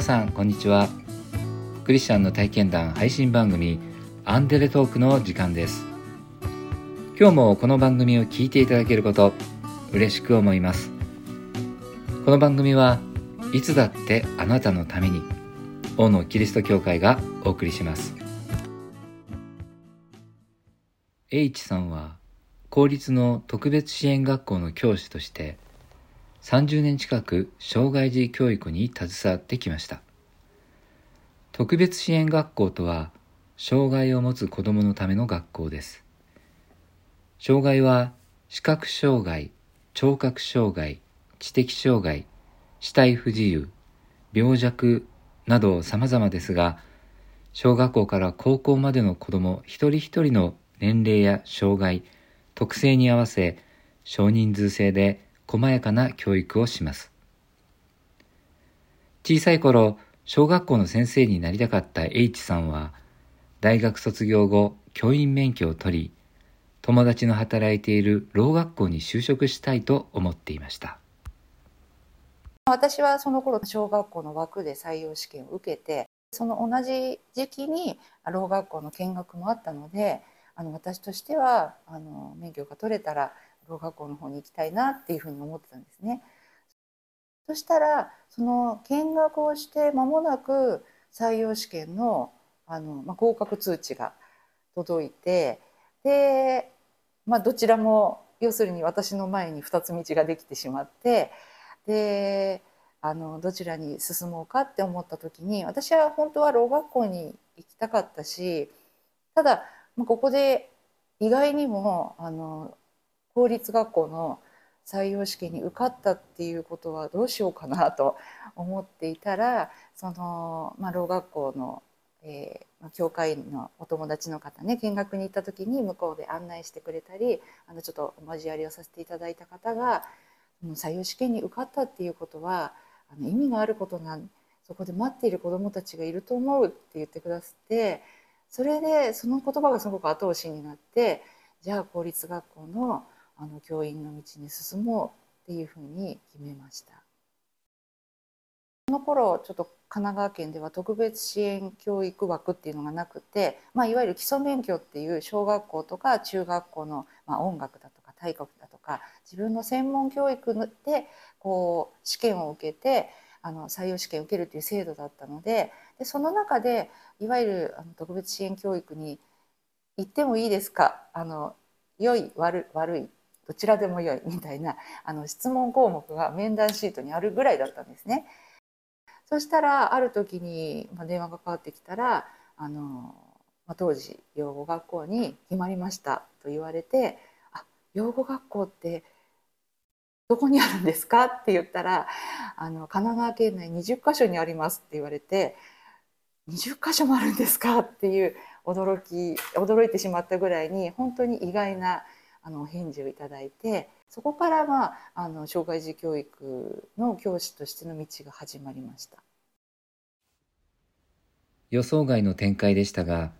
皆さんこんにちは。クリスチャンの体験談配信番組アンデレトークの時間です。今日もこの番組を聞いていただけること嬉しく思います。この番組はいつだってあなたのために王のキリスト教会がお送りします。H さんは公立の特別支援学校の教師として30年近く障害児教育に携わってきました。特別支援学校とは、障害を持つ子供のための学校です。障害は視覚障害、聴覚障害、知的障害、死体不自由、病弱など様々ですが、小学校から高校までの子供一人一人の年齢や障害、特性に合わせ少人数制で細やかな教育をします。小さい頃、小学校の先生になりたかった H さんは、大学卒業後、教員免許を取り、友達の働いているろう学校に就職したいと思っていました。私はその頃小学校の枠で採用試験を受けてその同じ時期にろう学校の見学もあったのであの私としてはあの免許が取れたらろう学校の方に行きたいなっていうふうに思ってたんですね。そしたらその見学をして間もなく採用試験のあの、まあ、合格通知が届いてで、まあ、どちらも要するに私の前に2つ道ができてしまってであのどちらに進もうかって思った時に私は本当はろう学校に行きたかったしただここで意外にもあの公立学校の採用試験に受かったっていうことはどうしようかなと思っていたらその、まあ、ろう学校の、えー、教会のお友達の方ね見学に行った時に向こうで案内してくれたりあのちょっとお交わりをさせていただいた方が採用試験に受かったっていうことはあの意味があることなんそこで待っている子どもたちがいると思うって言ってくださってそれでその言葉がすごく後押しになってじゃあ公立学校のあの教員の道に進もうっていうふうに決めました。その頃ちょっと神奈川県では特別支援教育枠っていうのがなくて、まあ、いわゆる基礎免許っていう小学校とか中学校の、まあ、音楽だとか体育だとか自分の専門教育でこう試験を受けてあの採用試験を受けるという制度だったのででその中でいわゆるあの特別支援教育に行ってもいいですか？あの良い悪悪いどちらでも良いみたいなあの質問項目が面談シートにあるぐらいだったんですね。そしたらある時に、ま、電話がかかってきたらあの、ま、当時養護学校に決まりましたと言われて「あ養護学校ってどこにあるんですか?」って言ったらあの「神奈川県内20か所にあります」って言われて「20か所もあるんですか?」っていう驚き驚いてしまったぐらいに本当に意外なあの返事をいただいてそこから、まあ、あの障害児教育の教師としての道が始まりました。予想外の展開でしたが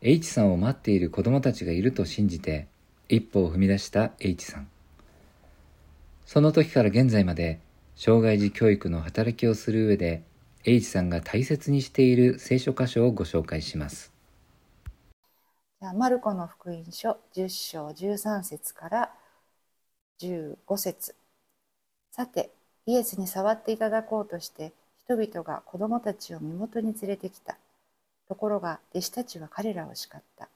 H さんを待っている子どもたちがいると信じて一歩を踏み出した H さん。その時から現在まで障害児教育の働きをする上で H さんが大切にしている聖書箇所をご紹介します。じゃあマルコの福音書10章13節から15節。さてイエスに触っていただこうとして人々が子供たちを身元に連れてきた。ところが弟子たちは彼らを叱った。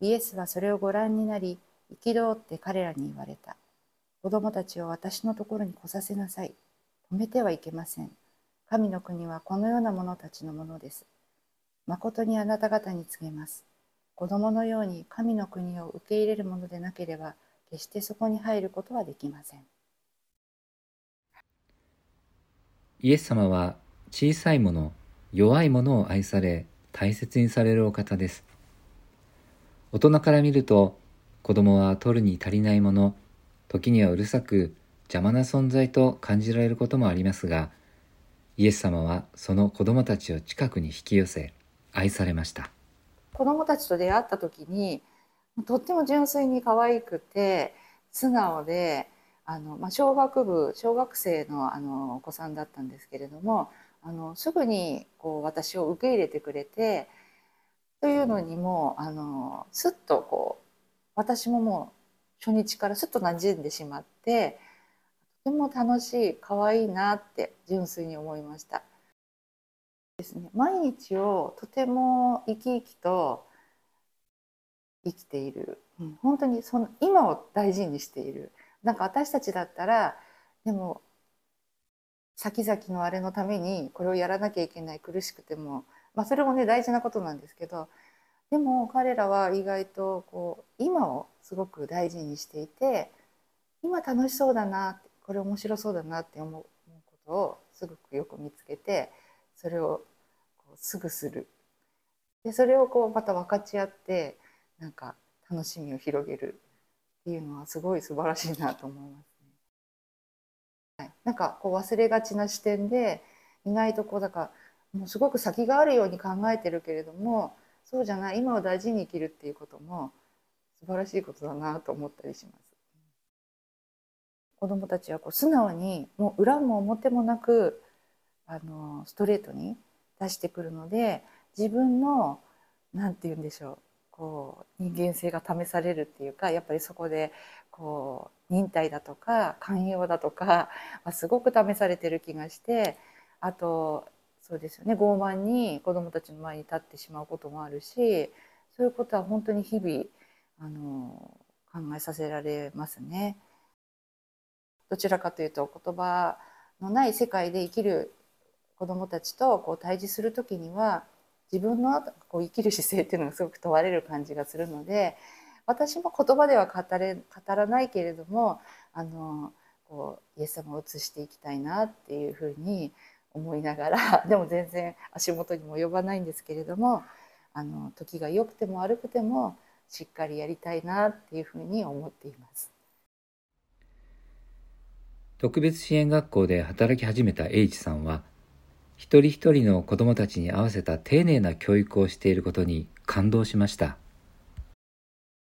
イエスはそれをご覧になり憤って彼らに言われた。子供たちを私のところに来させなさい。止めてはいけません。神の国はこのような者たちのものです。誠にあなた方に告げます。子供のように神の国を受け入れるものでなければ決してそこに入ることはできません。イエス様は小さいもの弱いものを愛され大切にされるお方です。大人から見ると子供は取るに足りないもの時にはうるさく邪魔な存在と感じられることもありますがイエス様はその子供たちを近くに引き寄せ愛されました。子どもたちと出会った時にとっても純粋に可愛くて素直であの、まあ、小学部小学生のあのお子さんだったんですけれどもあのすぐにこう私を受け入れてくれてというのにもあのすっとこう私ももう初日からすっと馴染んでしまってとても楽しい可愛いなって純粋に思いました。ですね、毎日をとても生き生きと生きている、うん、本当にその今を大事にしている。なんか私たちだったらでも先々のあれのためにこれをやらなきゃいけない苦しくても、まあ、それもね大事なことなんですけどでも彼らは意外とこう今をすごく大事にしていて今楽しそうだなこれ面白そうだなって思うことをすごくよく見つけてそれをすぐするでそれをこうまた分かち合ってなんか楽しみを広げるっていうのはすごい素晴らしいなと思いますね。はい、なんかこう忘れがちな視点で意外とこうだからもうすごく先があるように考えてるけれどもそうじゃない今を大事に生きるっていうことも素晴らしいことだなと思ったりします。子どもたちはこう素直にもう裏も表もなくあのストレートに出してくるので自分の何て言うんでしょうこう人間性が試されるっていうかやっぱりそこでこう忍耐だとか寛容だとか、まあ、すごく試されてる気がしてあとそうですよね傲慢に子どもたちの前に立ってしまうこともあるしそういうことは本当に日々あの考えさせられますね。どちらかというと言葉のない世界で生きる子どもたちとこう対峙する時には自分のこう生きる姿勢っていうのがすごく問われる感じがするので私も言葉では語れ語らないけれどもあのこうイエス様を映していきたいなっていうふうに思いながら でも全然足元にも及ばないんですけれどもあの時が良くても悪くてもしっかりやりたいなっていうふうに思っています。特別支援学校で働き始めた H さんは一人一人の子どもたちに合わせた丁寧な教育をしていることに感動しました。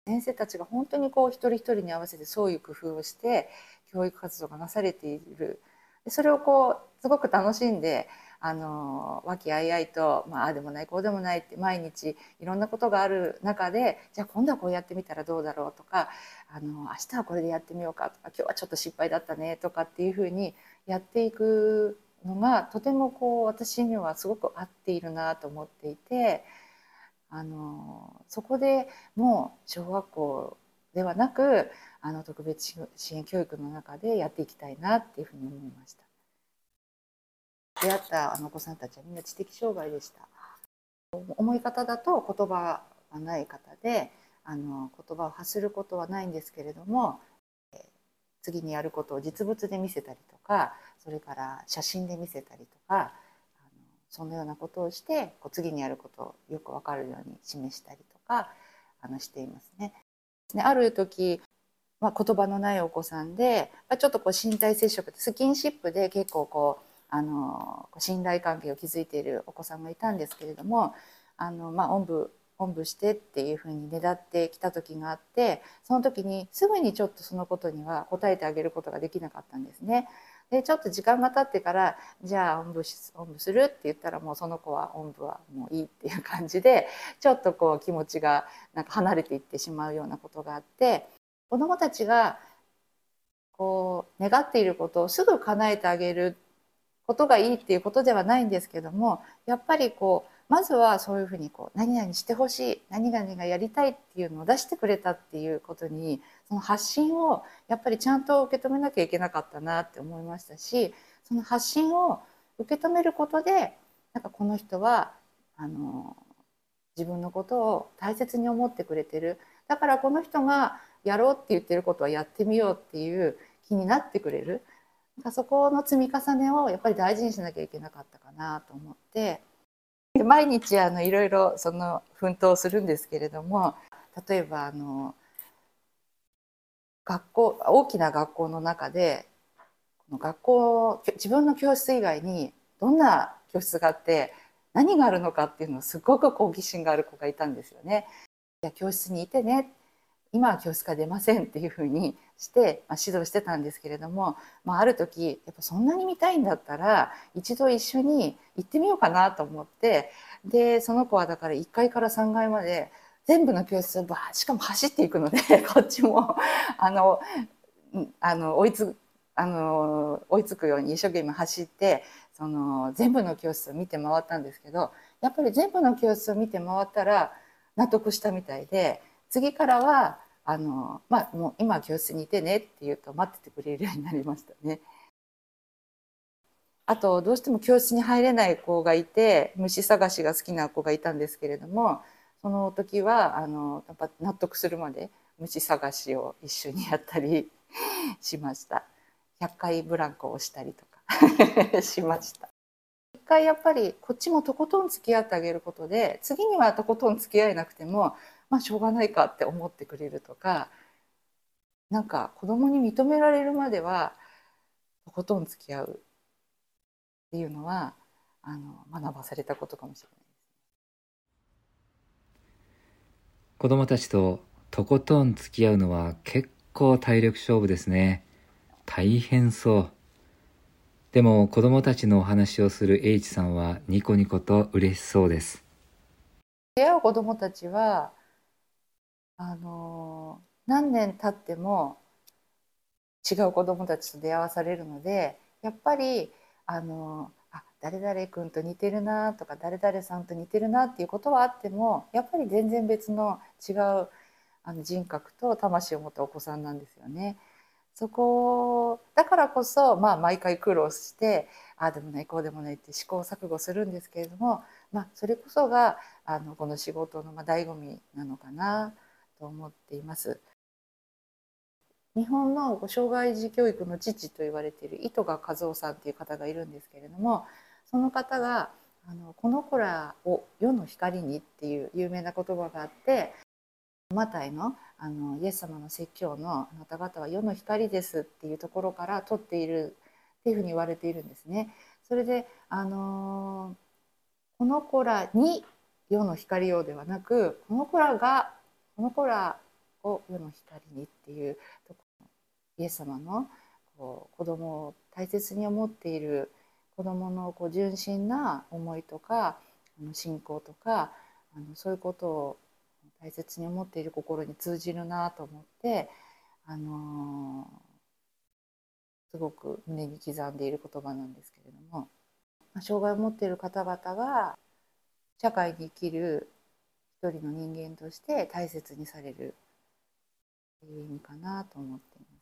先生たちが本当にこう一人一人に合わせてそういう工夫をして教育活動がなされている。それをこうすごく楽しんであの和気あいあいと、まああでもないこうでもないって毎日いろんなことがある中でじゃあ今度はこうやってみたらどうだろうとかあの明日はこれでやってみようかとか今日はちょっと失敗だったねとかっていうふうにやっていくのがとてもこう私にはすごく合っているなと思っていてあのそこでもう小学校ではなくあの特別支援教育の中でやっていきたいなっていうふうに思いました。出会ったあのお子さんたちはみんな知的障害でした。思い方だと言葉がない方であの言葉を発することはないんですけれども次にやることを実物で見せたりとかそれから写真で見せたりとかあのそのようなことをしてこう次にやることをよく分かるように示したりとかあのしていますね。ある時まあ、言葉のないお子さんでまちょっとこう身体接触スキンシップで結構こうあの信頼関係を築いているお子さんがいたんですけれどもあの、まあ、おんぶおんぶしてっていうふうにねだってきた時があってその時にすぐにちょっとそのことには答えてあげることができなかったんですね。でちょっと時間が経ってからじゃあおんぶおんぶするって言ったらもうその子はおんぶはもういいっていう感じでちょっとこう気持ちがなんか離れていってしまうようなことがあって子どもたちがこう願っていることをすぐ叶えてあげることがいいっていうことではないんですけどもやっぱりこうまずはそういうふうにこう何々してほしい何々がやりたいっていうのを出してくれたっていうことにその発信をやっぱりちゃんと受け止めなきゃいけなかったなって思いましたしその発信を受け止めることでなんかこの人はあの自分のことを大切に思ってくれてる。だからこの人がやろうって言ってることはやってみようっていう気になってくれる。そこの積み重ねをやっぱり大事にしなきゃいけなかったかなと思って。毎日あのいろいろその奮闘するんですけれども例えばあの学校大きな学校の中で学校自分の教室以外にどんな教室があって何があるのかっていうのをすごく好奇心がある子がいたんですよね。いや教室にいてね今は教室から出ませんっていうふうにして、まあ、指導してたんですけれども、まあ、ある時やっぱそんなに見たいんだったら一度一緒に行ってみようかなと思ってでその子はだから1階から3階まで全部の教室をしかも走っていくので こっちもあのあの追いつあの追いつくように一生懸命走ってその全部の教室を見て回ったんですけどやっぱり全部の教室を見て回ったら納得したみたいで次からはあの、まあ、もう今教室にいてねって言うと待っててくれるようになりましたね。あとどうしても教室に入れない子がいて虫探しが好きな子がいたんですけれどもその時はあのやっぱ納得するまで虫探しを一緒にやったり しました。100回ブランコをしたりとか しました。一回やっぱりこっちもとことん付き合ってあげることで次にはとことん付き合えなくてもまあしょうがないかって思ってくれるとかなんか子供に認められるまではとことん付き合うっていうのはあの学ばされたことかもしれないです。子供たちととことん付き合うのは結構体力勝負ですね。大変そう。でも子供たちのお話をする H さんはニコニコと嬉しそうです。出会う子供たちはあの何年経っても違う子供たちと出会わされるのでやっぱりあのあ誰々君と似てるなとか誰々さんと似てるなっていうことはあってもやっぱり全然別の違うあの人格と魂を持ったお子さんなんですよね。そこだからこそ、まあ、毎回苦労してああでもないこうでもないって試行錯誤するんですけれども、まあ、それこそがあのこの仕事のまあ醍醐味なのかなと思っています。日本の障害児教育の父と言われている糸賀和夫さんという方がいるんですけれどもその方が「あのこの子らを世の光に」っていう有名な言葉があってマタイのあのイエス様の説教の「あなた方は世の光です」っていうところから取っているっていうふうに言われているんですね。それであのこの子らに世の光をではなくこの子らがこの子らを世の光にっていうとこイエス様のこう子供を大切に思っている子供のこう純真な思いとか信仰とかあのそういうことを大切に思っている心に通じるなと思って、あのー、すごく胸に刻んでいる言葉なんですけれども、ま、障害を持っている方々が社会に生きる一人の人間として大切にされるという意味かなと思っています。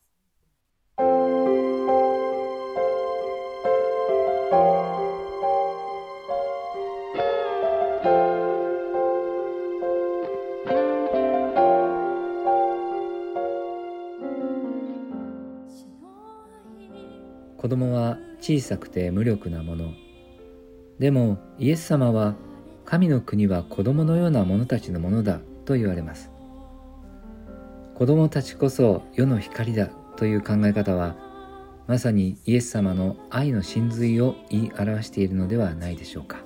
子供は小さくて無力なものでもイエス様は神の国は子供のような者たちのものだと言われます。子供たちこそ世の光だという考え方はまさにイエス様の愛の真髄を言い表しているのではないでしょうか。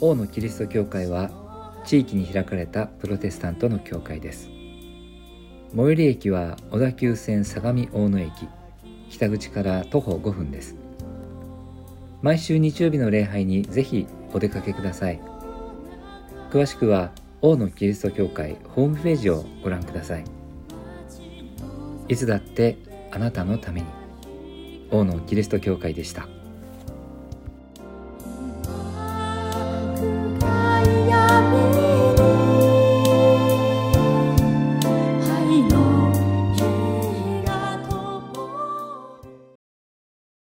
王のキリスト教会は地域に開かれたプロテスタントの教会です。最寄り駅は小田急線相模大野駅。北口から徒歩5分です。毎週日曜日の礼拝にぜひお出かけください。詳しくは王のキリスト教会ホームページをご覧ください。いつだってあなたのために。王のキリスト教会でした。